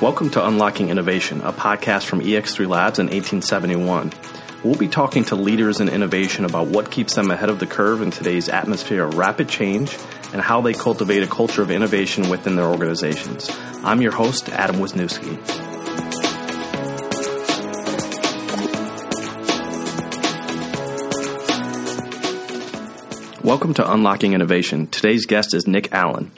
Welcome to Unlocking Innovation, a podcast from EX3 Labs in 1871. We'll be talking to leaders in innovation about what keeps them ahead of the curve in today's atmosphere of rapid change and how they cultivate a culture of innovation within their organizations. I'm your host, Adam Wisniewski. Welcome to Unlocking Innovation. Today's guest is Nick Allen.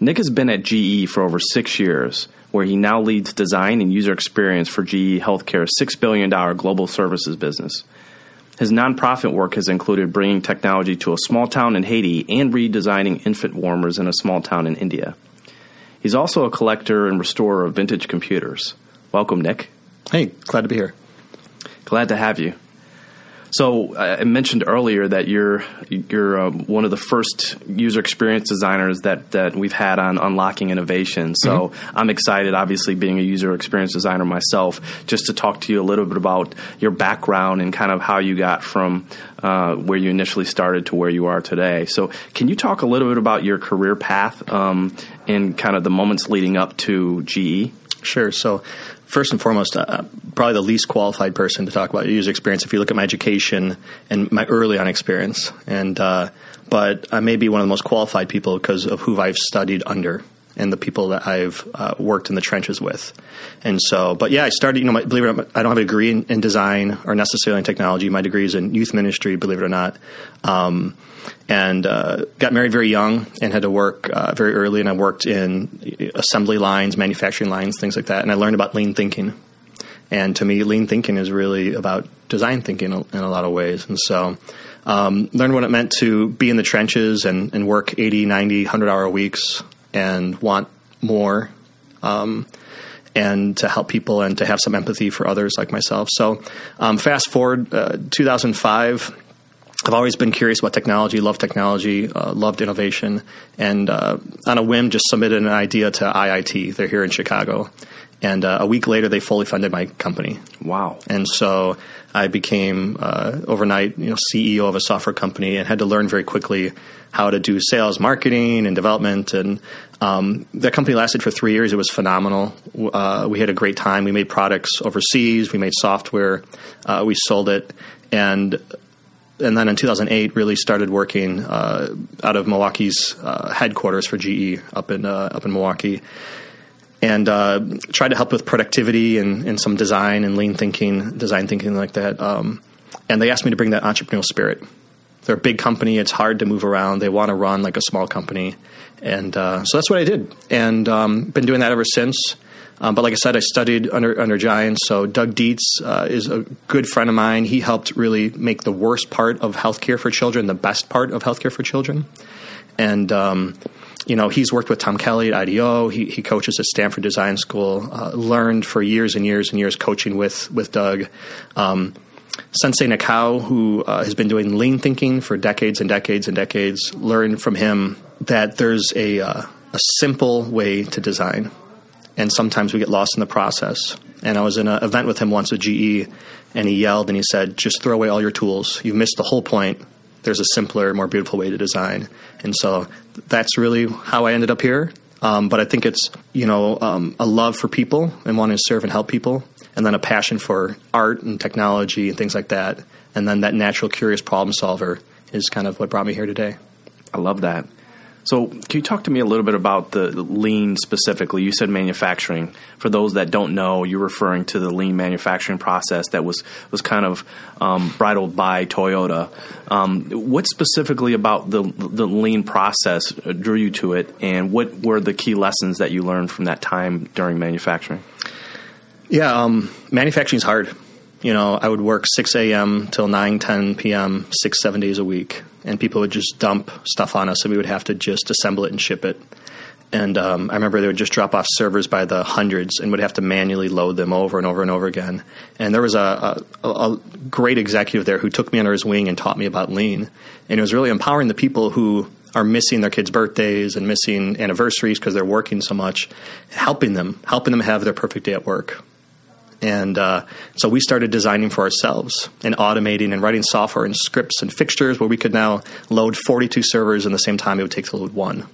Nick has been at GE for over six years, where he now leads design and user experience for GE Healthcare's $6 billion global services business. His nonprofit work has included bringing technology to a small town in Haiti and redesigning infant warmers in a small town in India. He's also a collector and restorer of vintage computers. Welcome, Nick. Hey, glad to be here. Glad to have you. So I mentioned earlier that you're you're uh, one of the first user experience designers that that we've had on unlocking innovation. So mm-hmm. I'm excited, obviously being a user experience designer myself, just to talk to you a little bit about your background and kind of how you got from uh, where you initially started to where you are today. So can you talk a little bit about your career path um, and kind of the moments leading up to GE? Sure. So first and foremost, uh, probably the least qualified person to talk about user experience if you look at my education and my early on experience. And uh, but I may be one of the most qualified people because of who I've studied under and the people that I've uh, worked in the trenches with. And so, but yeah, I started, you know, my, believe it or not, I don't have a degree in, in, design or necessarily in technology. My degree is in youth ministry, believe it or not. Um, and uh, got married very young and had to work uh, very early. And I worked in assembly lines, manufacturing lines, things like that. And I learned about lean thinking. And to me, lean thinking is really about design thinking in a lot of ways. And so, um, learned what it meant to be in the trenches and, and work 80, 90, 100 hour weeks and want more. Um, and to help people and to have some empathy for others like myself. So, um, fast forward uh, 2005, I've always been curious about technology, loved technology, uh, loved innovation, and uh, on a whim, just submitted an idea to IIT. They're here in Chicago, and uh, a week later, they fully funded my company. Wow! And so I became uh, overnight, you know, CEO of a software company, and had to learn very quickly how to do sales, marketing, and development. And um, the company lasted for three years. It was phenomenal. Uh, we had a great time. We made products overseas. We made software. Uh, we sold it, and and then in 2008 really started working uh, out of Milwaukee's uh, headquarters for GE up in uh, up in Milwaukee, and uh, tried to help with productivity and, and, some design and lean thinking, design thinking like that. Um, and they asked me to bring that entrepreneurial spirit. They're a big company; it's hard to move around. They want to run like a small company, and uh, so that's what I did, and um, been doing that ever since. Um, but like I said, I studied under under giants. So Doug Dietz uh, is a good friend of mine. He helped really make the worst part of healthcare for children the best part of healthcare for children. And um, you know, he's worked with Tom Kelley at IDEO. He, he coaches at Stanford Design School. Uh, learned for years and years and years coaching with with Doug. Um, Sensei Nakao, who uh, has been doing lean thinking for decades and decades and decades, learned from him that there's a, uh, a simple way to design and sometimes we get lost in the process. And I was in an event with him once with GE, and he yelled and he said, "Just throw away all your tools. You've missed the whole point. There's a simpler, more beautiful way to design." And so that's really how I ended up here. Um, but I think it's you know um, a love for people and wanting to serve and help people, and then a passion for art and technology and things like that, and then that natural, curious problem solver is kind of what brought me here today. I love that. So, can you talk to me a little bit about the lean specifically? You said manufacturing. For those that don't know, you're referring to the lean manufacturing process that was was kind of um, bridled by Toyota. Um, what specifically about the the lean process drew you to it, and what were the key lessons that you learned from that time during manufacturing? Yeah, um, manufacturing is hard. You know, I would work 6 a.m. till 9, 10 p.m., six, seven days a week and people would just dump stuff on us, and we would have to just assemble it and ship it. And um, I remember they would just drop off servers by the hundreds and would have to manually load them over and over and over again. And there was a, a, a great executive there who took me under his wing and taught me about lean. And it was really empowering the people who are missing their kids' birthdays and missing anniversaries because they're working so much, helping them, helping them have their perfect day at work. And uh, so we started designing for ourselves and automating and writing software and scripts and fixtures where we could now load 42 servers in the same time it would take to load one.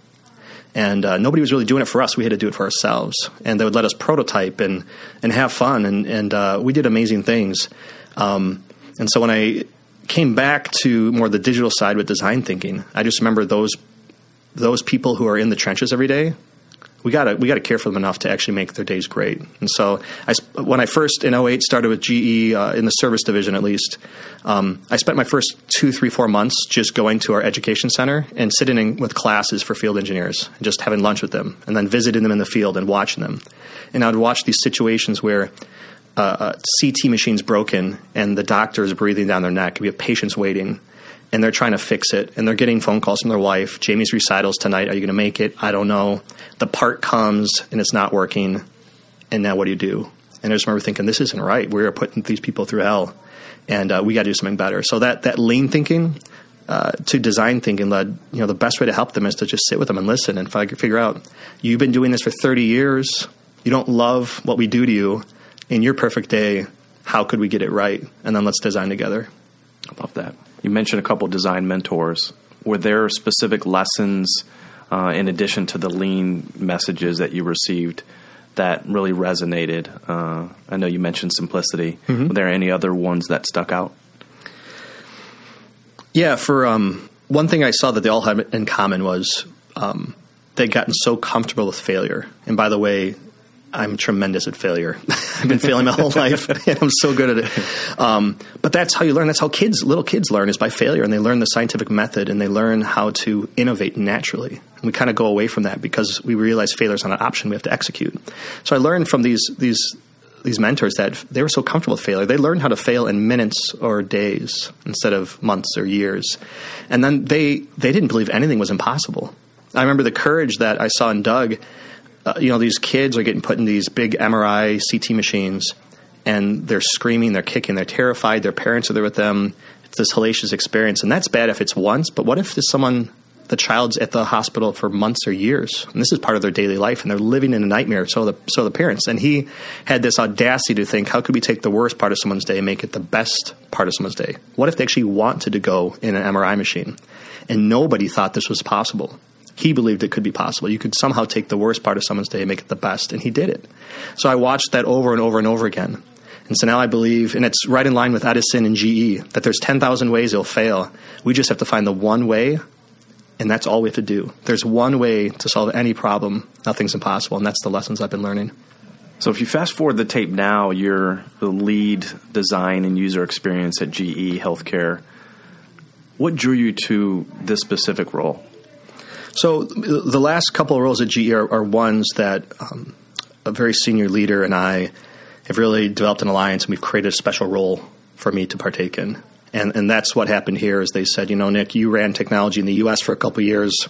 and uh, nobody was really doing it for us. We had to do it for ourselves, and they would let us prototype and and have fun, and and uh, we did amazing things. Um, and so when I came back to more the digital side with design thinking, I just remember those those people who are in the trenches every day we got to we got to care for them enough to actually make their days great. And so, I, when I first in 08 started with GE uh, in the service division, at least, um, I spent my first two, three, four months just going to our education center and sitting in with classes for field engineers and just having lunch with them, and then visiting them in the field and watching them. And I'd watch these situations where. Uh, a CT machine's broken and the doctor is breathing down their neck. We have patients waiting, and they're trying to fix it and they're getting phone calls from their wife. Jamie's recitals tonight are you going to make it? I don't know. The part comes and it's not working and now what do you do? And i just remember thinking this isn't right. We're putting these people through hell and uh, we got to do something better so that that lean thinking uh, to design thinking led you know the best way to help them is to just sit with them and listen and figure out you've been doing this for 30 years. You don't love what we do to you. In your perfect day how could we get it right? And then let's design together. I love that you mentioned a couple design mentors. Were there specific lessons, uh, in addition to the lean messages that you received, that really resonated? Uh, I know you mentioned simplicity. Mm-hmm. Were there any other ones that stuck out? Yeah, for um, one thing I saw that they all had in common was um, they'd gotten so comfortable with failure. And by the way, I'm tremendous at failure. I've been failing my whole life, and I'm so good at it. Um, but that's how you learn. That's how kids, little kids, learn is by failure, and they learn the scientific method, and they learn how to innovate naturally. And we kind of go away from that because we realize failure is not an option; we have to execute. So I learned from these these these mentors that they were so comfortable with failure. They learned how to fail in minutes or days instead of months or years, and then they they didn't believe anything was impossible. I remember the courage that I saw in Doug uh, you know, these kids are getting put in these big MRI CT machines, and they're screaming, they're kicking, they're terrified. Their parents are there with them. It's this hellacious experience, and that's bad if it's once. But what if there's someone, the child's at the hospital for months or years, and this is part of their daily life, and they're living in a nightmare. So the so the parents, and he had this audacity to think, how could we take the worst part of someone's day and make it the best part of someone's day? What if they actually wanted to go in an MRI machine, and nobody thought this was possible? He believed it could be possible. You could somehow take the worst part of someone's day and make it the best, and he did it. So I watched that over and over and over again. And so now I believe, and it's right in line with Edison and GE, that there's 10,000 ways it'll fail. We just have to find the one way, and that's all we have to do. There's one way to solve any problem. Nothing's impossible, and that's the lessons I've been learning. So if you fast forward the tape now, you're the lead design and user experience at GE Healthcare. What drew you to this specific role? So the last couple of roles at GE are, are ones that um, a very senior leader and I have really developed an alliance, and we've created a special role for me to partake in. And and that's what happened here. Is they said, you know, Nick, you ran technology in the U.S. for a couple of years.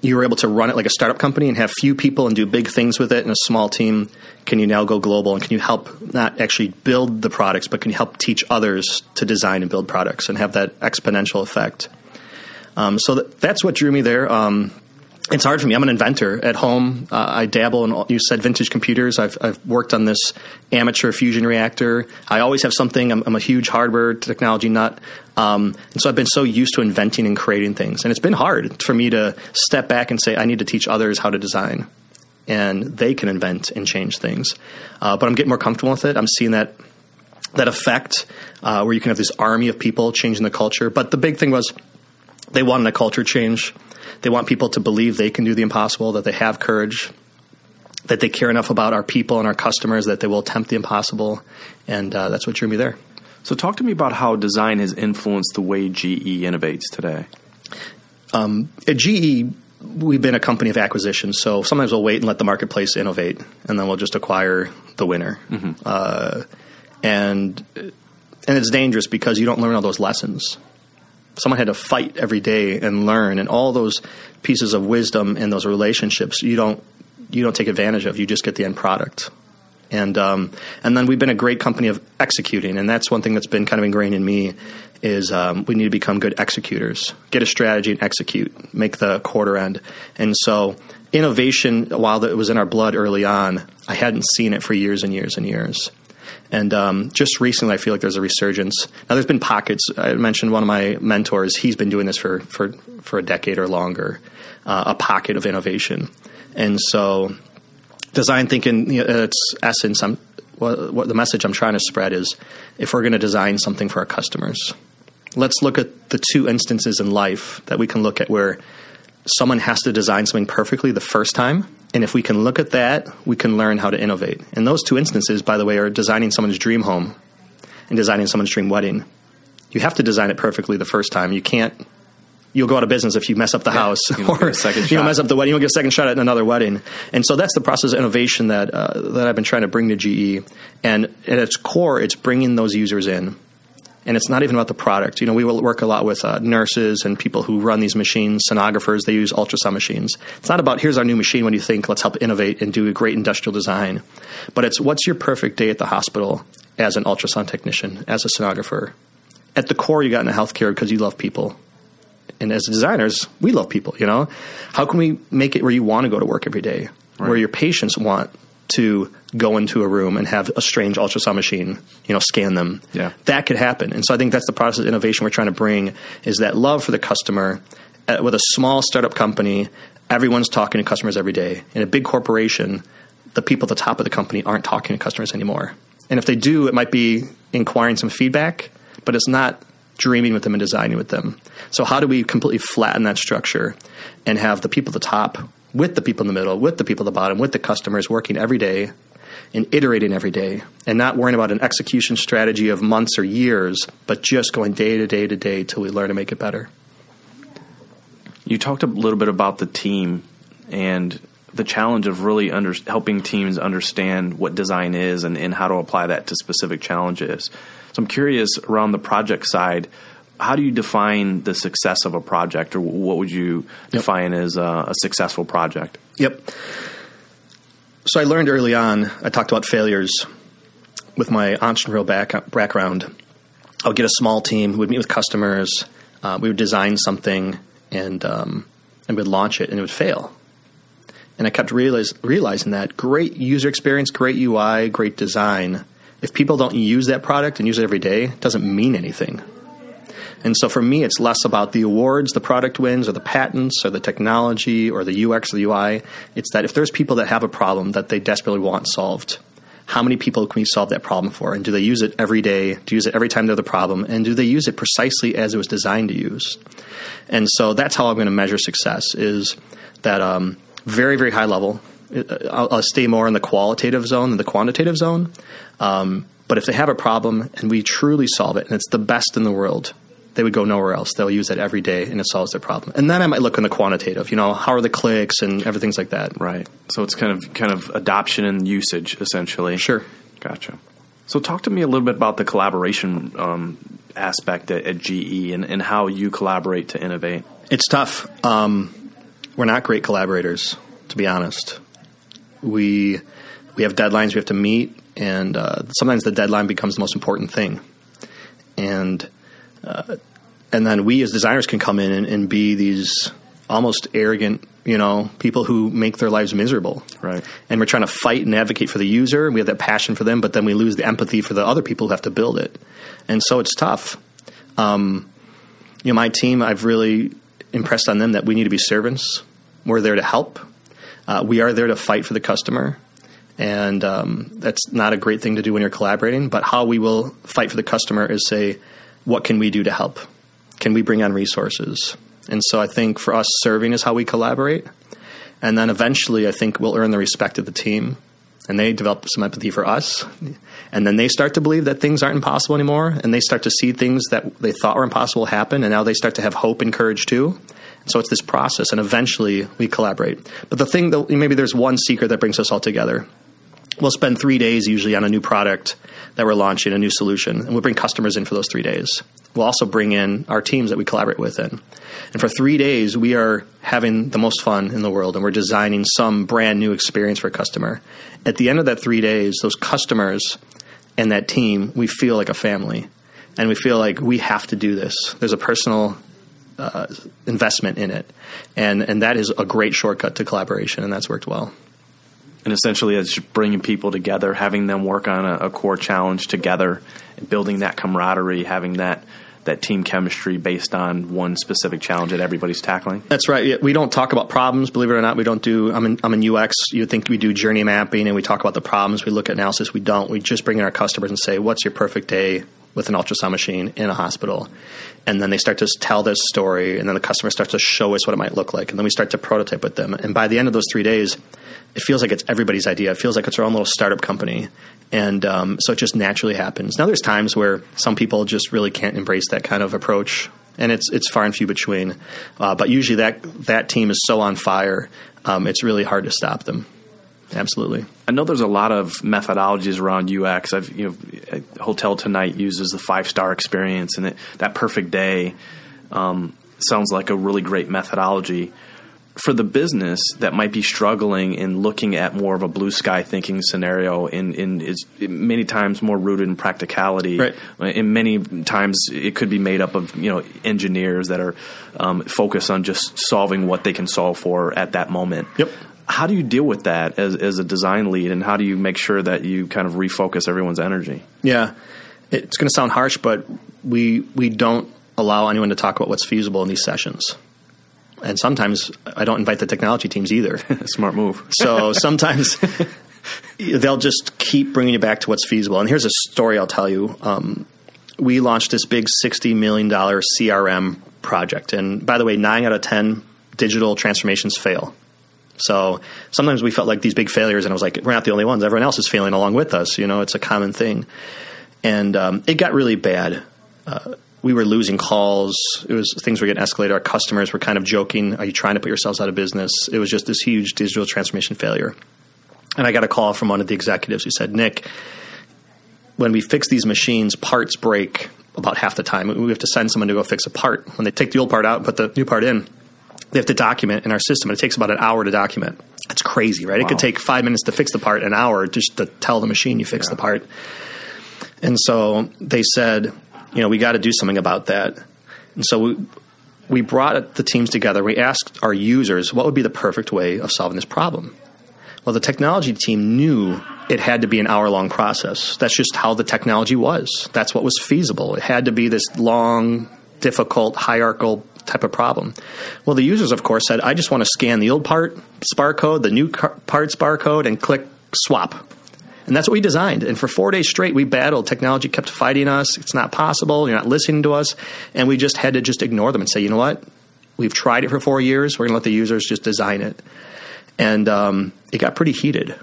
You were able to run it like a startup company and have few people and do big things with it in a small team. Can you now go global and can you help not actually build the products, but can you help teach others to design and build products and have that exponential effect? Um, so th- that's what drew me there. Um, it's hard for me. I'm an inventor at home. Uh, I dabble in. You said vintage computers. I've, I've worked on this amateur fusion reactor. I always have something. I'm, I'm a huge hardware technology nut, um, and so I've been so used to inventing and creating things. And it's been hard for me to step back and say I need to teach others how to design, and they can invent and change things. Uh, but I'm getting more comfortable with it. I'm seeing that that effect uh, where you can have this army of people changing the culture. But the big thing was they wanted a culture change. They want people to believe they can do the impossible, that they have courage, that they care enough about our people and our customers that they will attempt the impossible. And uh, that's what drew me there. So, talk to me about how design has influenced the way GE innovates today. Um, at GE, we've been a company of acquisitions, so sometimes we'll wait and let the marketplace innovate, and then we'll just acquire the winner. Mm-hmm. Uh, and and it's dangerous because you don't learn all those lessons someone had to fight every day and learn and all those pieces of wisdom and those relationships you don't you don't take advantage of. You just get the end product. And um, and then we've been a great company of executing and that's one thing that's been kind of ingrained in me is um, we need to become good executors. Get a strategy and execute. Make the quarter end. And so innovation while it was in our blood early on i hadn't seen it for years and years and years And um, just recently, I feel like there's a resurgence. Now, there's been pockets. I mentioned one of my mentors. He's been doing this for for for a decade or longer. Uh, a pocket of innovation, and so design thinking. You know, its essence. I'm what, what the message I'm trying to spread is: if we're going to design something for our customers, let's look at the two instances in life that we can look at where someone has to design something perfectly the first time. And if we can look at that, we can learn how to innovate. And those two instances, by the way, are designing someone's dream home and designing someone's dream wedding. You have to design it perfectly the first time. You can't. You'll go out of business if you mess up the Yeah, house you or a second you mess up the wedding. You'll get a second shot at another wedding. And so that's the process of innovation that uh, that I've been trying to bring to GE. And at its core, it's bringing those users in and it's not even about the product. You know, we work a lot with uh, nurses and people who run these machines, sonographers. They use ultrasound machines. It's not about here's our new machine. When you think? Let's help innovate and do a great industrial design. But it's what's your perfect day at the hospital as an ultrasound technician, as a sonographer. At the core, you got into healthcare because you love people. And as designers, we love people. You know, how can we make it where you want to go to work every day, where your patients want to go into a room and have a strange ultrasound machine, you know, scan them. Yeah. That could happen. And so I think that's the process of innovation we're trying to bring is that love for the customer. Uh, with a small startup company, everyone's talking to customers every day. In a big corporation, the people at the top of the company aren't talking to customers anymore. And if they do, it might be inquiring some feedback, but it's not dreaming with them and designing with them. So how do we completely flatten that structure and have the people at the top with the people in the middle, with the people at the bottom, with the customers working every day and iterating every day and not worrying about an execution strategy of months or years, but just going day to day to day till we learn to make it better. You talked a little bit about the team and the challenge of really under, helping teams understand what design is and, and how to apply that to specific challenges. So I'm curious around the project side, how do you define the success of a project, or what would you define as a, a successful project? Yep. So I learned early on, I talked about failures with my entrepreneurial back, background. I would get a small team, we would meet with customers, uh, we would design something, and, um, and we'd launch it, and it would fail. And I kept realize, realizing that great user experience, great UI, great design, if people don't use that product and use it every day, it doesn't mean anything. And so for me, it's less about the awards, the product wins, or the patents, or the technology, or the UX or the UI. It's that if there's people that have a problem that they desperately want solved, how many people can we solve that problem for? And do they use it every day? Do you use it every time they have the problem? And do they use it precisely as it was designed to use? And so that's how I'm going to measure success is that um, very, very high level. I'll, I'll stay more in the qualitative zone than the quantitative zone. Um, but if they have a problem and we truly solve it and it's the best in the world, they would go nowhere else. They'll use it every day and it solves their problem. And then I might look in the quantitative, you know, how are the clicks and everything's like that. Right. So it's kind of kind of adoption and usage essentially. Sure. Gotcha. So talk to me a little bit about the collaboration um, aspect at, at GE and, and how you collaborate to innovate. It's tough. Um, we're not great collaborators, to be honest. We we have deadlines we have to meet, and uh, sometimes the deadline becomes the most important thing. And uh, and then we as designers can come in and, and be these almost arrogant, you know, people who make their lives miserable. Right. And we're trying to fight and advocate for the user. We have that passion for them, but then we lose the empathy for the other people who have to build it. And so it's tough. Um, you know, my team, I've really impressed on them that we need to be servants. We're there to help. Uh, we are there to fight for the customer. And um, that's not a great thing to do when you're collaborating. But how we will fight for the customer is say, what can we do to help? Can we bring on resources? And so I think for us, serving is how we collaborate. And then eventually, I think we'll earn the respect of the team. And they develop some empathy for us. And then they start to believe that things aren't impossible anymore. And they start to see things that they thought were impossible happen. And now they start to have hope and courage too. So it's this process. And eventually, we collaborate. But the thing that maybe there's one secret that brings us all together. We'll spend three days usually on a new product that we're launching, a new solution. And we'll bring customers in for those three days. We'll also bring in our teams that we collaborate with in. And for three days, we are having the most fun in the world and we're designing some brand new experience for a customer. At the end of that three days, those customers and that team, we feel like a family. And we feel like we have to do this. There's a personal uh, investment in it. And, and that is a great shortcut to collaboration, and that's worked well. And essentially, it's bringing people together, having them work on a, a core challenge together, and building that camaraderie, having that that team chemistry based on one specific challenge that everybody's tackling. That's right. We don't talk about problems, believe it or not. We don't do. I'm in, I'm in UX. You think we do journey mapping and we talk about the problems. We look at analysis. We don't. We just bring in our customers and say, "What's your perfect day with an ultrasound machine in a hospital?" And then they start to tell this story, and then the customer starts to show us what it might look like, and then we start to prototype with them. And by the end of those three days, it feels like it's everybody's idea. It feels like it's our own little startup company, and um, so it just naturally happens. Now, there's times where some people just really can't embrace that kind of approach, and it's it's far and few between. Uh, but usually, that that team is so on fire, um, it's really hard to stop them. Absolutely. I know there's a lot of methodologies around UX. I've you know, Hotel Tonight uses the five star experience, and it, that perfect day um, sounds like a really great methodology for the business that might be struggling in looking at more of a blue sky thinking scenario in, in is many times more rooted in practicality. Right. and many times it could be made up of you know engineers that are um, focused on just solving what they can solve for at that moment. Yep. How do you deal with that as, as a design lead and how do you make sure that you kind of refocus everyone's energy? Yeah. It's going to sound harsh but we we don't allow anyone to talk about what's feasible in these sessions and sometimes I don't invite the technology teams either. Smart move. so sometimes they'll just keep bringing you back to what's feasible. And here's a story I'll tell you. Um, we launched this big $60 million CRM project. And by the way, nine out of 10 digital transformations fail. So sometimes we felt like these big failures, and I was like, we're not the only ones. Everyone else is failing along with us. You know, it's a common thing. And um, it got really bad. Uh, we were losing calls. It was things were getting escalated. Our customers were kind of joking, "Are you trying to put yourselves out of business?" It was just this huge digital transformation failure. And I got a call from one of the executives who said, "Nick, when we fix these machines, parts break about half the time. We have to send someone to go fix a part. When they take the old part out and put the new part in, they have to document in our system. It takes about an hour to document. That's crazy, right? Wow. It could take five minutes to fix the part, an hour just to tell the machine you fixed yeah. the part. And so they said, you know, we got to do something about that. And so we we brought the teams together. We asked our users what would be the perfect way of solving this problem. Well, the technology team knew it had to be an hour long process. That's just how the technology was. That's what was feasible. It had to be this long, difficult, hierarchical type of problem. Well, the users, of course, said, I just want to scan the old part barcode, the new parts barcode, and click swap. And that's what we designed. And for four days straight, we battled. Technology kept fighting us. It's not possible. You're not listening to us. And we just had to just ignore them and say, you know what? We've tried it for four years. We're going to let the users just design it. And um, it got pretty heated.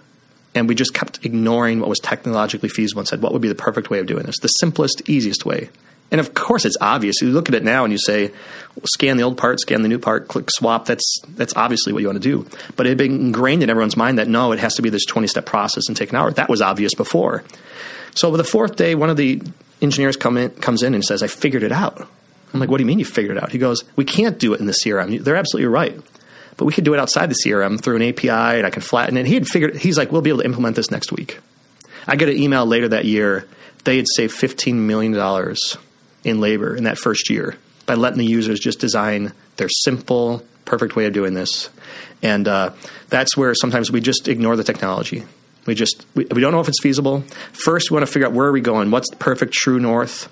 And we just kept ignoring what was technologically feasible and said, what would be the perfect way of doing this? The simplest, easiest way. And of course, it's obvious. You look at it now and you say, scan the old part, scan the new part, click swap. That's that's obviously what you want to do. But it had been ingrained in everyone's mind that no, it has to be this twenty step process and take an hour. That was obvious before. So the fourth day, one of the engineers come in, comes in and says, "I figured it out." I'm like, "What do you mean you figured it out?" He goes, "We can't do it in the CRM. They're absolutely right." But we could do it outside the CRM through an API, and I can flatten it. He had figured. He's like, "We'll be able to implement this next week." I get an email later that year. They had saved fifteen million dollars in labor in that first year by letting the users just design their simple, perfect way of doing this. And uh, that's where sometimes we just ignore the technology. We just we, we don't know if it's feasible. First, we want to figure out where are we going. What's the perfect true north?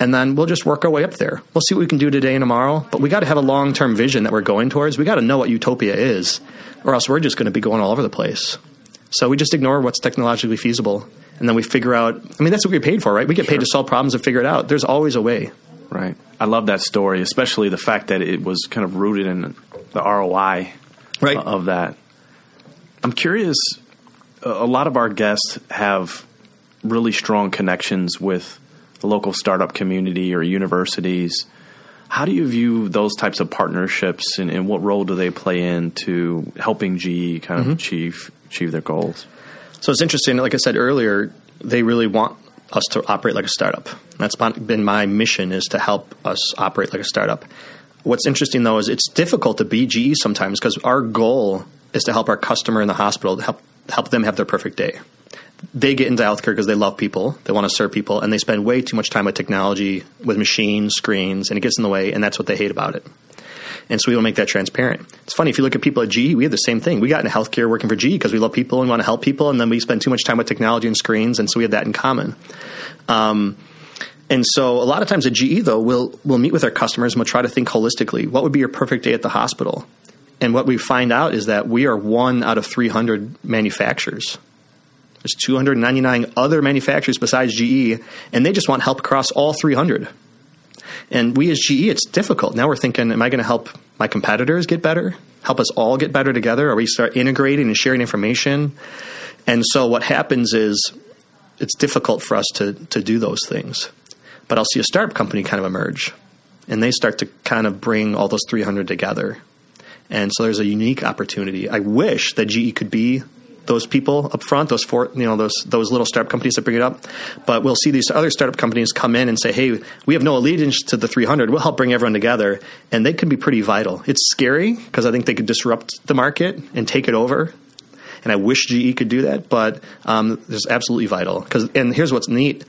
and then we'll just work our way up there. We'll see what we can do today and tomorrow, but we got to have a long term vision that we're going towards. We got to know what utopia is, or else we're just going to be going all over the place. So we just ignore what's technologically feasible and then we figure out. I mean, that's what we get paid for, right? We get sure. paid to solve problems and figure it out. There's always a way. Right. I love that story, especially the fact that it was kind of rooted in the ROI right. of that. I'm curious. A lot of our guests have really strong connections with the local startup community or universities. How do you view those types of partnerships, and, and what role do they play in to helping GE kind of mm-hmm. achieve achieve their goals? So it's interesting. Like I said earlier, they really want us to operate like a startup. That's been my mission is to help us operate like a startup. What's interesting though is it's difficult to be GE sometimes because our goal is to help our customer in the hospital to help help them have their perfect day. They get into healthcare because they love people, they want to serve people, and they spend way too much time with technology, with machines, screens, and it gets in the way, and that's what they hate about it. And so we want to make that transparent. It's funny if you look at people at GE, we have the same thing. We got into healthcare working for GE because we love people and want to help people, and then we spend too much time with technology and screens, and so we have that in common. Um, and so a lot of times at GE though, we'll we'll meet with our customers and we'll try to think holistically. What would be your perfect day at the hospital? And what we find out is that we are one out of 300 manufacturers. There's 299 other manufacturers besides GE, and they just want help across all 300. And we as GE, it's difficult. Now we're thinking, am I going to help my competitors get better? Help us all get better together? Are we start integrating and sharing information? And so what happens is it's difficult for us to, to do those things. But I'll see a startup company kind of emerge, and they start to kind of bring all those 300 together. And so there's a unique opportunity. I wish that GE could be those people up front, those four, you know, those those little startup companies that bring it up. But we'll see these other startup companies come in and say, "Hey, we have no allegiance to the 300. We'll help bring everyone together," and they can be pretty vital. It's scary because I think they could disrupt the market and take it over. And I wish GE could do that, but um, it's absolutely vital. Because and here's what's neat: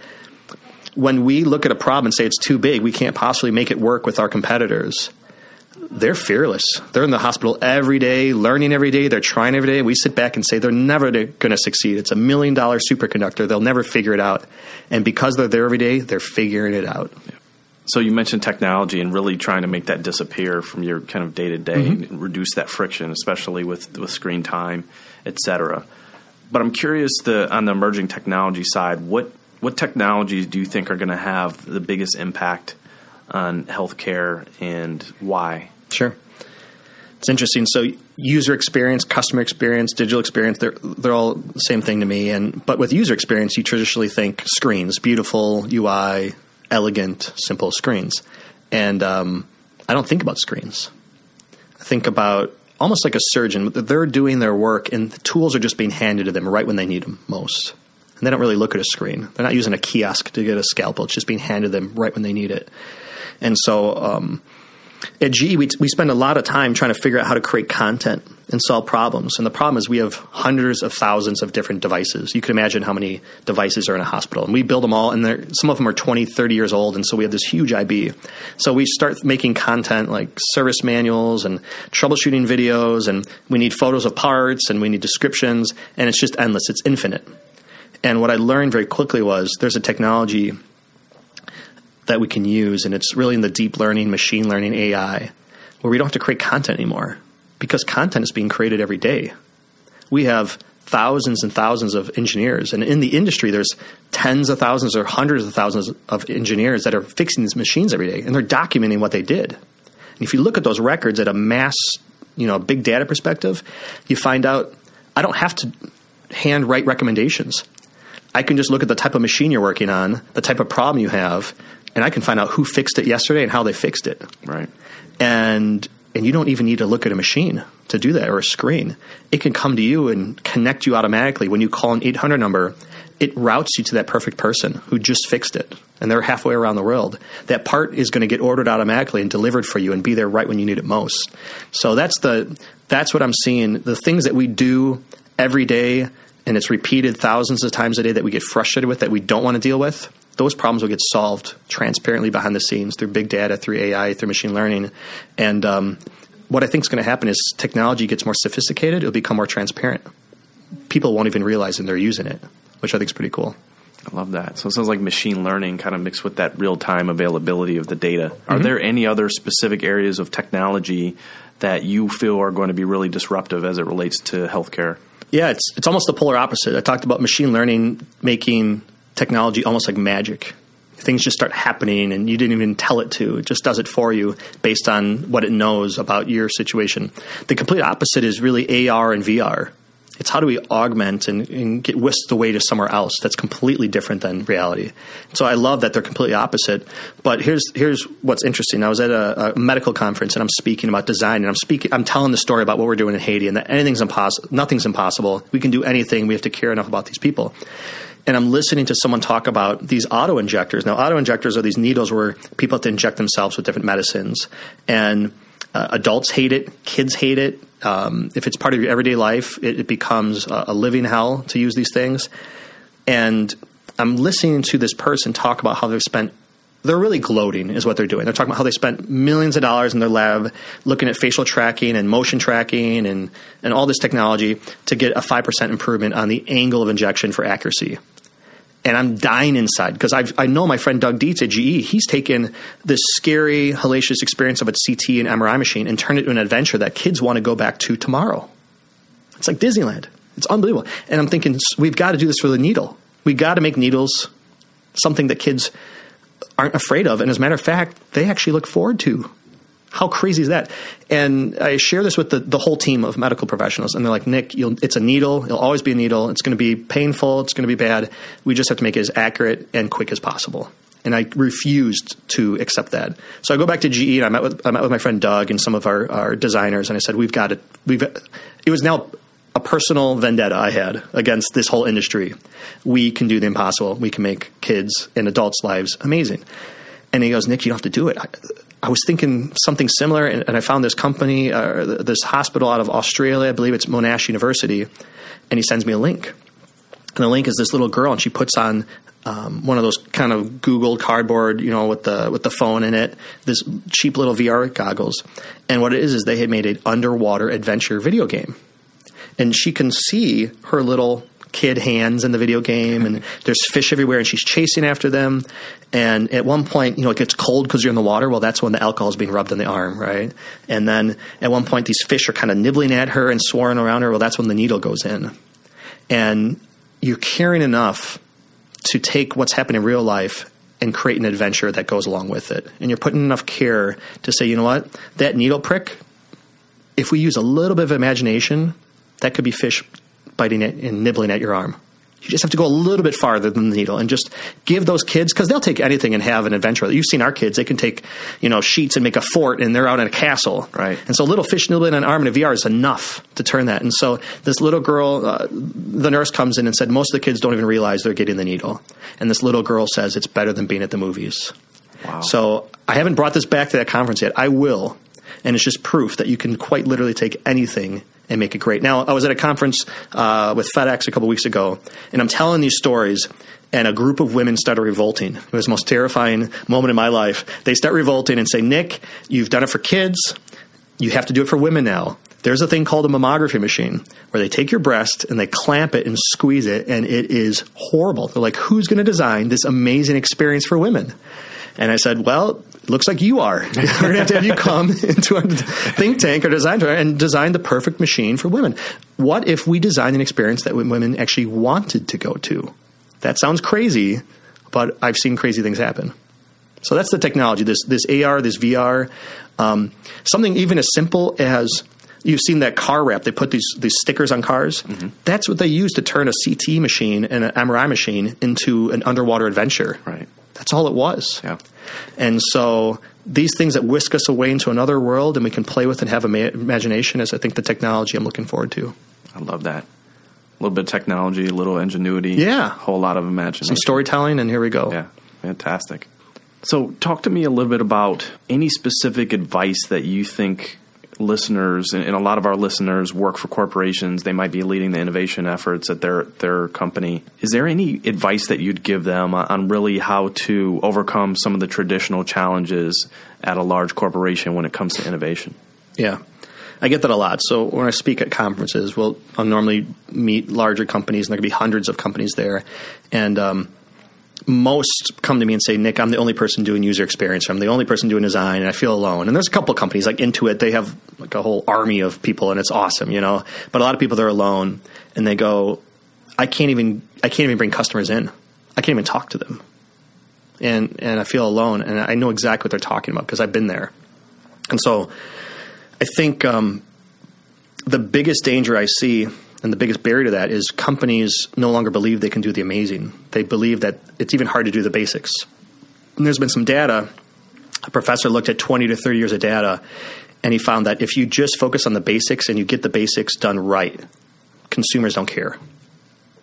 when we look at a problem and say it's too big, we can't possibly make it work with our competitors they're fearless. They're in the hospital every day, learning every day. They're trying every day. We sit back and say they're never going to succeed. It's a million dollar superconductor. They'll never figure it out. And because they're there every day, they're figuring it out. So you mentioned technology and really trying to make that disappear from your kind of day to day, reduce that friction, especially with with screen time, et cetera. But I'm curious the on the emerging technology side, what what technologies do you think are going to have the biggest impact on healthcare and why? Sure. It's interesting. So user experience, customer experience, digital experience, they're they're all the same thing to me. And but with user experience, you traditionally think screens, beautiful UI, elegant, simple screens. And um, I don't think about screens. I think about almost like a surgeon. They're doing their work, and the tools are just being handed to them right when they need them most. And they don't really look at a screen. They're not using a kiosk to get a scalpel. It's just being handed to them right when they need it. And so um, at GE, we, we spend a lot of time trying to figure out how to create content and solve problems. And the problem is we have hundreds of thousands of different devices. You can imagine how many devices are in a hospital. And we build them all, and some of them are 20, 30 years old. And so we have this huge IB. So we start making content like service manuals and troubleshooting videos, and we need photos of parts, and we need descriptions, and it's just endless. It's infinite. And what I learned very quickly was there's a technology that we can use, and it's really in the deep learning, machine learning, AI, where we don't have to create content anymore because content is being created every day. We have thousands and thousands of engineers, and in the industry, there's tens of thousands or hundreds of thousands of engineers that are fixing these machines every day, and they're documenting what they did. And if you look at those records at a mass, you know, big data perspective, you find out I don't have to hand write recommendations. I can just look at the type of machine you're working on, the type of problem you have, and I can find out who fixed it yesterday and how they fixed it. Right. And and you don't even need to look at a machine to do that or a screen. It can come to you and connect you automatically when you call an 800 number. It routes you to that perfect person who just fixed it, and they're halfway around the world. That part is going to get ordered automatically and delivered for you, and be there right when you need it most. So that's the that's what I'm seeing. The things that we do every day, and it's repeated thousands of times a day that we get frustrated with, that we don't want to deal with those problems will get solved transparently behind the scenes through big data, through AI, through machine learning. And um, what I think is going to happen is technology gets more sophisticated, it'll become more transparent. People won't even realize that they're using it, which I think is pretty cool. I love that. So it sounds like machine learning kind of mixed with that real time availability of the data. Are Mm-hmm. there any other specific areas of technology that you feel are going to be really disruptive as it relates to healthcare? Yeah, it's it's almost the polar opposite. I talked about machine learning making technology almost like magic. Things just start happening and you didn't even tell it to. It just does it for you based on what it knows about your situation. The complete opposite is really AR and VR. It's how do we augment and, and get whisked away to somewhere else that's completely different than reality. So I love that they're completely opposite. But here's here's what's interesting. I was at a, a medical conference and I'm speaking about design and I'm speaking I'm telling the story about what we're doing in Haiti and that anything's impossible. Nothing's impossible. We can do anything. We have to care enough about these people and I'm listening to someone talk about these auto injectors. Now, auto injectors are these needles where people have to inject themselves with different medicines, and uh, adults hate it, kids hate it. Um, if it's part of your everyday life, it, it becomes a, a living hell to use these things. And I'm listening to this person talk about how they've spent they're really gloating is what they're doing. They're talking about how they spent millions of dollars in their lab looking at facial tracking and motion tracking and, and all this technology to get a 5% improvement on the angle of injection for accuracy. And I'm dying inside because I know my friend Doug Dietz at GE. He's taken this scary, hellacious experience of a CT and MRI machine and turned it into an adventure that kids want to go back to tomorrow. It's like Disneyland. It's unbelievable. And I'm thinking, we've got to do this for the needle. We've got to make needles something that kids aren't afraid of. And as a matter of fact, they actually look forward to. How crazy is that? And I share this with the, the whole team of medical professionals, and they're like, Nick, it's a needle. It'll always be a needle. It's going to be painful. It's going to be bad. We just have to make it as accurate and quick as possible. And I refused to accept that. So I go back to GE, and I met with I met with my friend Doug and some of our, our designers, and I said, we've got it. We've. It was now a personal vendetta I had against this whole industry. We can do the impossible. We can make kids and adults' lives amazing. And he goes, Nick, you don't have to do it. I, I was thinking something similar, and, and I found this company, uh, this hospital out of Australia. I believe it's Monash University, and he sends me a link. And the link is this little girl, and she puts on um, one of those kind of Google cardboard, you know, with the with the phone in it, this cheap little VR goggles. And what it is is they had made an underwater adventure video game, and she can see her little kid hands in the video game, and there's fish everywhere, and she's chasing after them. And at one point, you know, it gets cold because you're in the water. Well, that's when the alcohol is being rubbed on the arm, right? And then at one point, these fish are kind of nibbling at her and swarming around her. Well, that's when the needle goes in. And you're caring enough to take what's happening in real life and create an adventure that goes along with it. And you're putting enough care to say, you know what, that needle prick, if we use a little bit of imagination, that could be fish biting it and nibbling at your arm. You just have to go a little bit farther than the needle and just give those kids because they'll take anything and have an adventure. You've seen our kids; they can take you know sheets and make a fort, and they're out in a castle. Right. And so, little fish nibbling an arm in a VR is enough to turn that. And so, this little girl, uh, the nurse comes in and said, most of the kids don't even realize they're getting the needle. And this little girl says it's better than being at the movies. Wow. So I haven't brought this back to that conference yet. I will, and it's just proof that you can quite literally take anything and make it great. Now, I was at a conference uh, with FedEx a couple weeks ago, and I'm telling these stories, and a group of women started revolting. It was the most terrifying moment in my life. They start revolting and say, Nick, you've done it for kids. You have to do it for women now. There's a thing called a mammography machine where they take your breast and they clamp it and squeeze it, and it is horrible. They're like, who's going to design this amazing experience for women? And I said, well, looks like you are. We're going to have to have you come into our think tank or design and design the perfect machine for women. What if we designed an experience that women actually wanted to go to? That sounds crazy, but I've seen crazy things happen. So that's the technology. This this AR, this VR, um, something even as simple as you've seen that car wrap. They put these these stickers on cars. Mm-hmm. That's what they use to turn a CT machine and an MRI machine into an underwater adventure. Right. That's all it was. Yeah. And so these things that whisk us away into another world and we can play with and have ima- imagination is, I think, the technology I'm looking forward to. I love that. A little bit of technology, a little ingenuity. Yeah. A whole lot of imagination. Some storytelling, and here we go. Yeah. Fantastic. So, talk to me a little bit about any specific advice that you think listeners and, a lot of our listeners work for corporations. They might be leading the innovation efforts at their their company. Is there any advice that you'd give them on really how to overcome some of the traditional challenges at a large corporation when it comes to innovation? Yeah. I get that a lot. So when I speak at conferences, well, I'll normally meet larger companies, and there could be hundreds of companies there, and um, most come to me and say, Nick, I'm the only person doing user experience. I'm the only person doing design, and I feel alone. And there's a couple companies like Intuit, they have like a whole army of people, and it's awesome, you know. But a lot of people they're alone, and they go, I can't even I can't even bring customers in. I can't even talk to them, and and I feel alone. And I know exactly what they're talking about because I've been there. And so, I think um, the biggest danger I see and the biggest barrier to that is companies no longer believe they can do the amazing. They believe that it's even hard to do the basics. And there's been some data. A professor looked at 20 to 30 years of data, and he found that if you just focus on the basics and you get the basics done right, consumers don't care.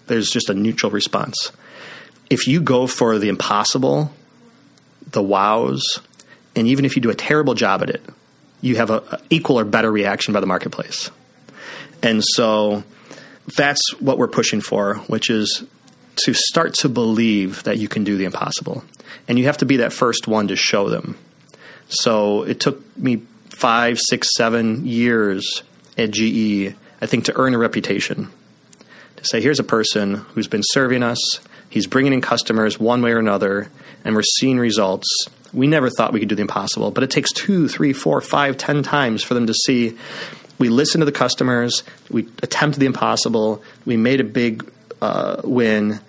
There's just a neutral response. If you go for the impossible, the wows, and even if you do a terrible job at it, you have an equal or better reaction by the marketplace. And so that's what we're pushing for, which is to start to believe that you can do the impossible. And you have to be that first one to show them. So it took me five, six, seven years at GE, I think, to earn a reputation. To say, here's a person who's been serving us, he's bringing in customers one way or another, and we're seeing results. We never thought we could do the impossible, but it takes two, three, four, five, ten times for them to see we listened to the customers, we attempted the impossible, we made a big uh, win,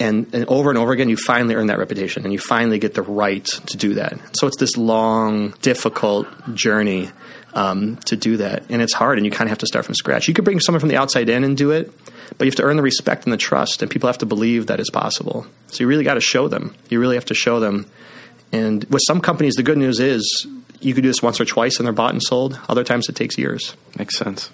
and, and over and over again, you finally earn that reputation and you finally get the right to do that. So it's this long, difficult journey um, to do that. And it's hard and you kind of have to start from scratch. You could bring someone from the outside in and do it, but you have to earn the respect and the trust, and people have to believe that it's possible. So you really got to show them. You really have to show them. And with some companies, the good news is you could do this once or twice and they're bought and sold. Other times it takes years. Makes sense.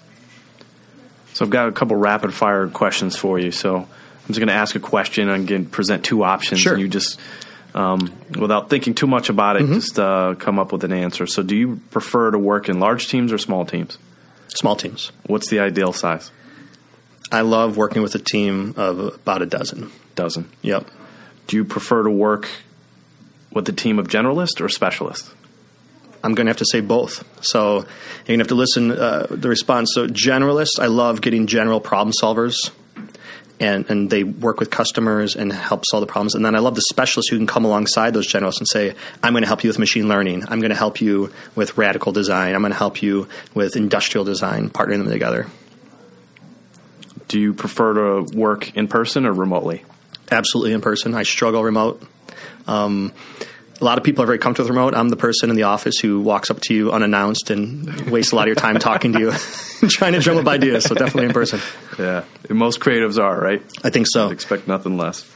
So I've got a couple rapid fire questions for you. So I'm just going to ask a question and again present two options, Sure. and you just, um, without thinking too much about it, Mm-hmm. just uh, come up with an answer. So, do you prefer to work in large teams or small teams? Small teams. What's the ideal size? I love working with a team of about a dozen. Dozen. Yep. Do you prefer to work with a team of generalists or specialists? I'm going to have to say both. So you're going to have to listen uh, the response. So generalists, I love getting general problem solvers, and and they work with customers and help solve the problems. And then I love the specialists who can come alongside those generalists and say, I'm going to help you with machine learning. I'm going to help you with radical design. I'm going to help you with industrial design. Partnering them together. Do you prefer to work in person or remotely? Absolutely in person. I struggle remote. Um, a lot of people are very comfortable with remote. I'm the person in the office who walks up to you unannounced and wastes a lot of your time talking to you, trying to drum up ideas. So definitely in person. Yeah, most creatives are right. I think so. Expect nothing less.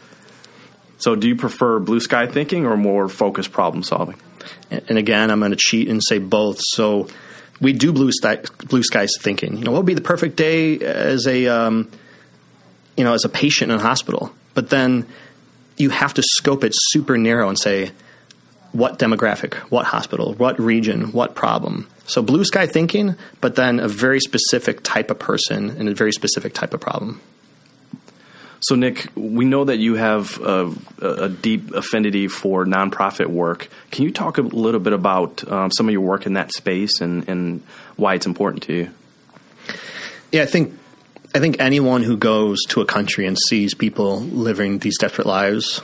So, do you prefer blue sky thinking or more focused problem solving? And again, I'm going to cheat and say both. So we do blue sky, blue skies thinking. You know, what would be the perfect day as a um, you know as a patient in a hospital? But then you have to scope it super narrow and say what demographic, what hospital, what region, what problem. So blue sky thinking, but then a very specific type of person and a very specific type of problem. So, Nick, we know that you have a, a deep affinity for nonprofit work. Can you talk a little bit about um, some of your work in that space and, and why it's important to you? Yeah, I think I think anyone who goes to a country and sees people living these desperate lives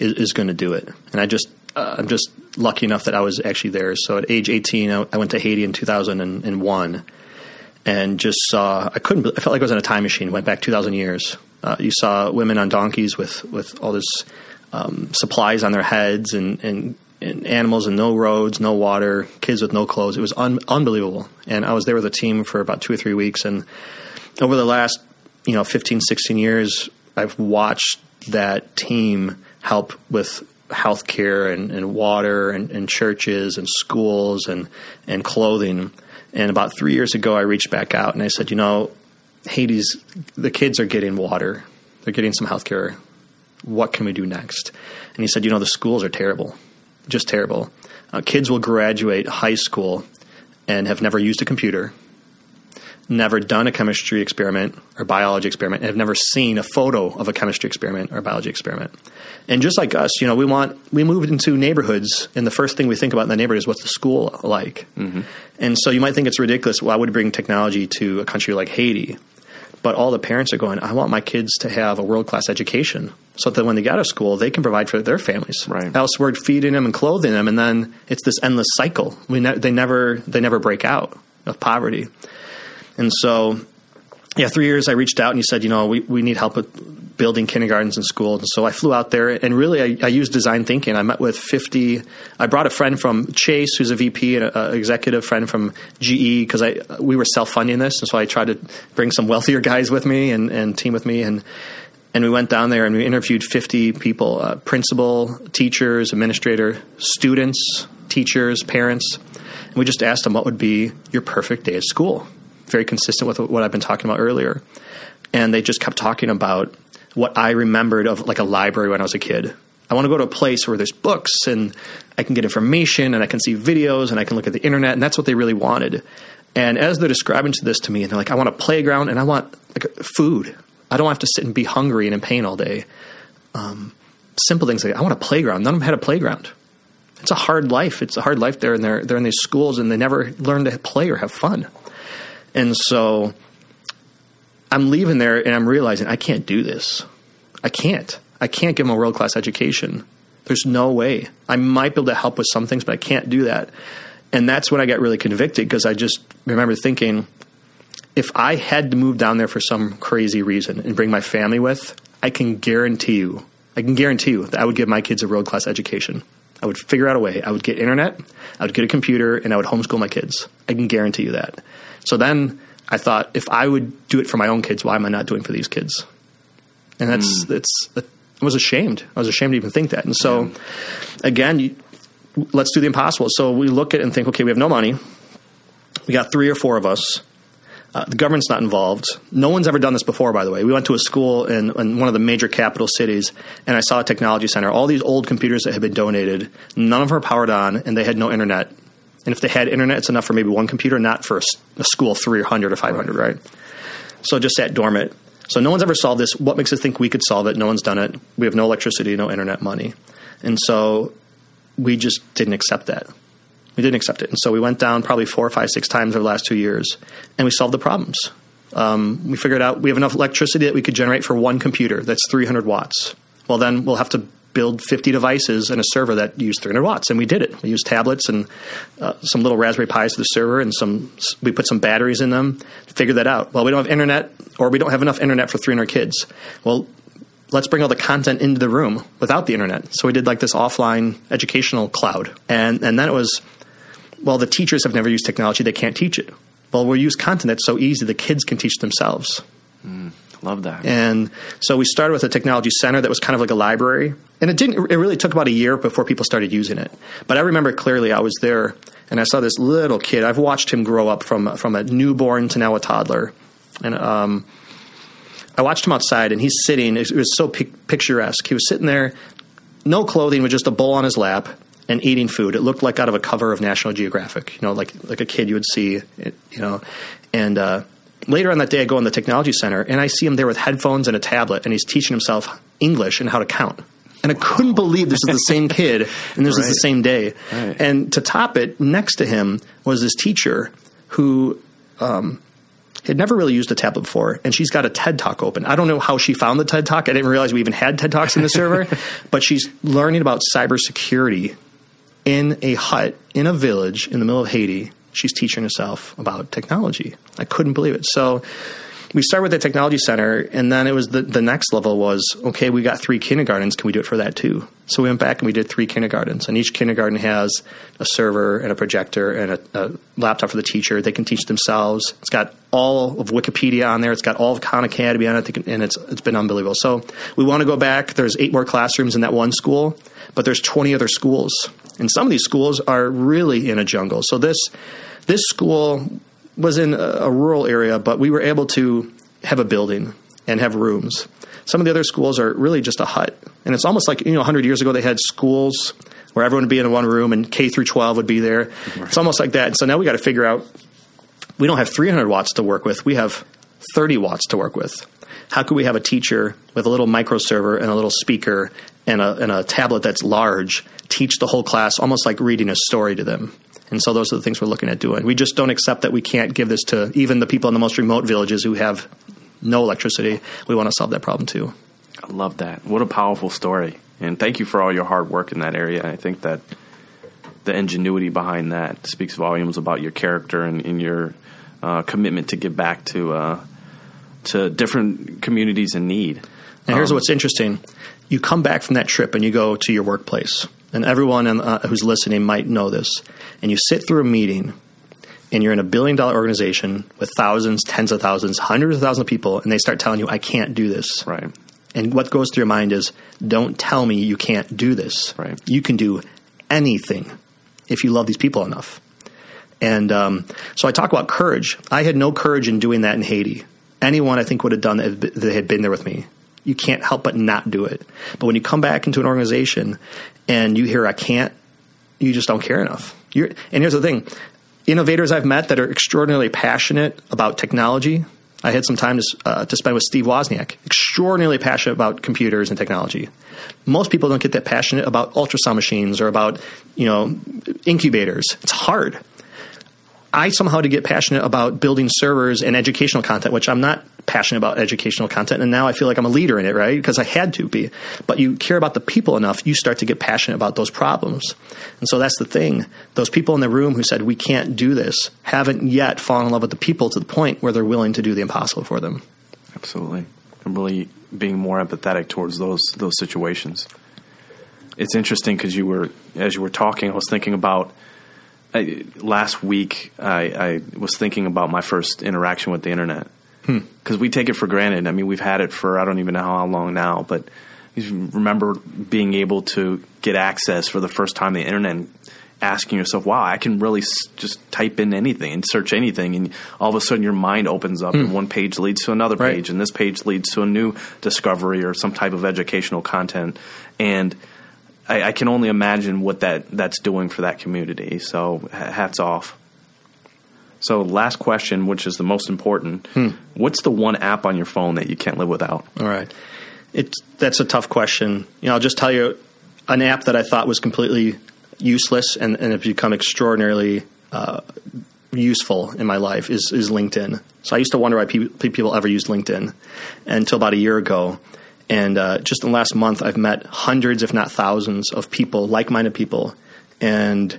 is, is going to do it. And I just uh, I'm just lucky enough that I was actually there. So at age 18, I, I went to Haiti in 2001, and just saw I couldn't. I felt like I was in a time machine. Went back 2,000 years. Uh, you saw women on donkeys with with all this um, supplies on their heads and, and and animals and no roads, no water, kids with no clothes. It was un- unbelievable. And I was there with a team for about two or three weeks. And over the last, you know, 15, 16 years, I've watched that team help with healthcare and, and water and, and churches and schools and, and clothing. And about three years ago, I reached back out and I said, you know, Haiti's, the kids are getting water. They're getting some healthcare. What can we do next? And he said, you know, the schools are terrible just terrible. Uh, kids will graduate high school and have never used a computer, never done a chemistry experiment or biology experiment, and have never seen a photo of a chemistry experiment or biology experiment. And just like us, you know, we want we moved into neighborhoods, and the first thing we think about in the neighborhood is what's the school like. Mm-hmm. And so you might think it's ridiculous. Why would we bring technology to a country like Haiti? But all the parents are going, I want my kids to have a world class education so that when they get out of school, they can provide for their families. Right. Else we're feeding them and clothing them, and then it's this endless cycle. We ne- they never they never break out of poverty. And so, yeah, three years I reached out and he said, you know, we, we need help with building kindergartens and schools. And so I flew out there and really I, I used design thinking. I met with 50, I brought a friend from Chase, who's a VP and an executive friend from GE because I we were self-funding this. And so I tried to bring some wealthier guys with me and, and team with me. And, and we went down there and we interviewed 50 people, uh, principal, teachers, administrator, students, teachers, parents. And we just asked them what would be your perfect day at school very consistent with what I've been talking about earlier. And they just kept talking about what I remembered of like a library when I was a kid. I want to go to a place where there's books and I can get information and I can see videos and I can look at the internet and that's what they really wanted. And as they're describing to this to me, and they're like, I want a playground and I want like food. I don't have to sit and be hungry and in pain all day. um, simple things like I want a playground. None of them had a playground. It's a hard life. It's a hard life there, and they're they're in these schools, and they never learn to play or have fun. And so, I'm leaving there, and I'm realizing I can't do this. I can't. I can't give them a world class education. There's no way. I might be able to help with some things, but I can't do that. And that's when I got really convicted because I just remember thinking, if I had to move down there for some crazy reason and bring my family with, I can guarantee you, I can guarantee you that I would give my kids a world class education. I would figure out a way. I would get internet, I would get a computer, and I would homeschool my kids. I can guarantee you that. So then I thought, if I would do it for my own kids, why am I not doing it for these kids? And that's mm. that's I was ashamed. I was ashamed to even think that. And so, yeah. again, you, let's do the impossible. So we look at it and think, okay, we have no money. We got three or four of us. Uh, the government's not involved. No one's ever done this before, by the way. We went to a school in, in, one of the major capital cities, and I saw a technology center. All these old computers that had been donated, none of them were powered on, and they had no internet. And if they had internet, it's enough for maybe one computer, not for a, school 300 or 500, right. right? So just sat dormant. So no one's ever solved this. What makes us think we could solve it? No one's done it. We have no electricity, no internet money. And so we just didn't accept that. We didn't accept it. And so we went down probably four or five, six times over the last two years, and we solved the problems. Um, we figured out we have enough electricity that we could generate for one computer that's 300 watts. Well, then we'll have to build 50 devices and a server that use 300 watts, and we did it. We used tablets and uh, some little Raspberry Pis to the server, and some we put some batteries in them. Figured that out. Well, we don't have internet, or we don't have enough internet for 300 kids. Well, let's bring all the content into the room without the internet. So we did like this offline educational cloud, and and then it was well, the teachers have never used technology; they can't teach it. Well, we'll use content that's so easy the kids can teach themselves. Mm, love that. And so we started with a technology center that was kind of like a library, and it didn't. It really took about a year before people started using it. But I remember clearly, I was there and I saw this little kid. I've watched him grow up from from a newborn to now a toddler, and um, I watched him outside, and he's sitting. It was so picturesque. He was sitting there, no clothing, with just a bowl on his lap and eating food. It looked like out of a cover of National Geographic, you know, like like a kid you would see, you know. And uh, later on that day, I go in the technology center and I see him there with headphones and a tablet, and he's teaching himself English and how to count. And I couldn't believe this is the same kid, and this right. was the same day. Right. And to top it, next to him was this teacher who um, had never really used a tablet before, and she's got a TED Talk open. I don't know how she found the TED Talk. I didn't realize we even had TED Talks in the server, but she's learning about cybersecurity in a hut in a village in the middle of Haiti. She's teaching herself about technology. I couldn't believe it. So we started with the technology center, and then it was the, the next level was okay, we got three kindergartens. Can we do it for that too? So we went back and we did three kindergartens, and each kindergarten has a server and a projector and a, a laptop for the teacher. They can teach themselves. It's got all of Wikipedia on there. It's got all of Khan Academy on it, and it's it's been unbelievable. So we want to go back. There's eight more classrooms in that one school, but there's 20 other schools and some of these schools are really in a jungle. So this this school was in a, a rural area, but we were able to have a building and have rooms. Some of the other schools are really just a hut, and it's almost like you know, 100 years ago they had schools where everyone would be in one room and K through 12 would be there. Right. It's almost like that. And so now we got to figure out. We don't have 300 watts to work with. We have 30 watts to work with. How could we have a teacher with a little micro server and a little speaker and a, and a tablet that's large teach the whole class almost like reading a story to them. And so those are the things we're looking at doing. We just don't accept that we can't give this to even the people in the most remote villages who have no electricity. We want to solve that problem too. I love that. What a powerful story. And thank you for all your hard work in that area. I think that the ingenuity behind that speaks volumes about your character and, and your uh, commitment to give back to uh, to different communities in need. And here's um, what's interesting: you come back from that trip and you go to your workplace, and everyone in, uh, who's listening might know this, and you sit through a meeting and you're in a billion dollar organization with thousands, tens of thousands, hundreds of thousands of people, and they start telling you, I can't do this. Right. And what goes through your mind is, don't tell me you can't do this. Right. You can do anything if you love these people enough. And um, so I talk about courage. I had no courage in doing that in Haiti. Anyone I think would have done that, that had been there with me you can't help but not do it. But when you come back into an organization and you hear I can't, you just don't care enough. You're, and here's the thing: innovators I've met that are extraordinarily passionate about technology, I had some time to, uh, to spend with Steve Wozniak, extraordinarily passionate about computers and technology. Most people don't get that passionate about ultrasound machines or about you know incubators. It's hard. I somehow to get passionate about building servers and educational content, which I'm not passionate about educational content, and now I feel like I'm a leader in it, right? Because I had to be. But you care about the people enough, you start to get passionate about those problems. And so that's the thing. Those people in the room who said, we can't do this, haven't yet fallen in love with the people to the point where they're willing to do the impossible for them. Absolutely. I'm really being more empathetic towards those those situations. It's interesting because you were, as you were talking, I was thinking about I, last week. I, I was thinking about my first interaction with the internet because hmm. we take it for granted. I mean, we've had it for I don't even know how long now, but you remember being able to get access for the first time to the internet and asking yourself, wow, I can really s- just type in anything and search anything. And all of a sudden your mind opens up hmm. and one page leads to another right. page and this page leads to a new discovery or some type of educational content. And I, I can only imagine what that, that's doing for that community. So hats off. So, last question, which is the most important. Hmm. What's the one app on your phone that you can't live without? All right. It's, that's a tough question. You know, I'll just tell you an app that I thought was completely useless and, and have become extraordinarily uh, useful in my life is, is LinkedIn. So I used to wonder why pe- people ever used LinkedIn until about a year ago. And uh, just in the last month, I've met hundreds, if not thousands, of people, like minded people. And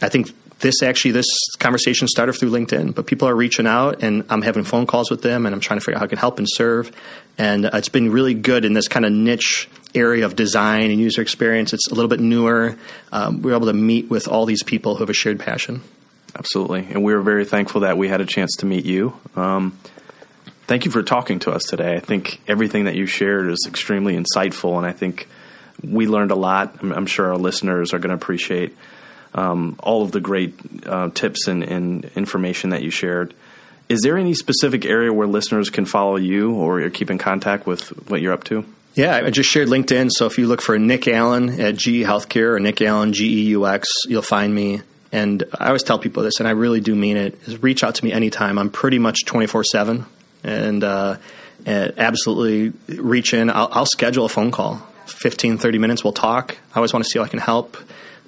I think this actually this conversation started through LinkedIn, but people are reaching out, and I'm having phone calls with them, and I'm trying to figure out how I can help and serve. And it's been really good in this kind of niche area of design and user experience. It's a little bit newer. Um, we're able to meet with all these people who have a shared passion. Absolutely, and we were very thankful that we had a chance to meet you. Um, thank you for talking to us today. I think everything that you shared is extremely insightful, and I think we learned a lot. I'm, I'm sure our listeners are going to appreciate um, all of the great uh, tips and, and, information that you shared. Is there any specific area where listeners can follow you or keep in contact with what you're up to? Yeah, I just shared LinkedIn. So if you look for Nick Allen at GE Healthcare or Nick Allen GEUX, you'll find me. And I always tell people this, and I really do mean it: is reach out to me anytime. I'm pretty much 24 seven, and, uh, absolutely reach in. I'll, I'll schedule a phone call, 15, 30 minutes. We'll talk. I always want to see how I can help.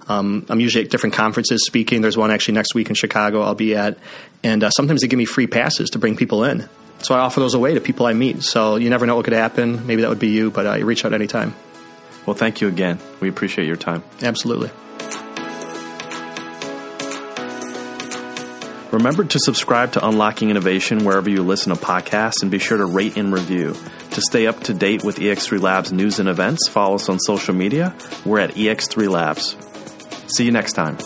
Um, I'm usually at different conferences speaking. There's one actually next week in Chicago I'll be at. And uh, sometimes they give me free passes to bring people in. So I offer those away to people I meet. So you never know what could happen. Maybe that would be you, but uh, you reach out anytime. Well, thank you again. We appreciate your time. Absolutely. Remember to subscribe to Unlocking Innovation wherever you listen to podcasts and be sure to rate and review. To stay up to date with EX3 Labs news and events, follow us on social media. We're at EX3 Labs. See you next time.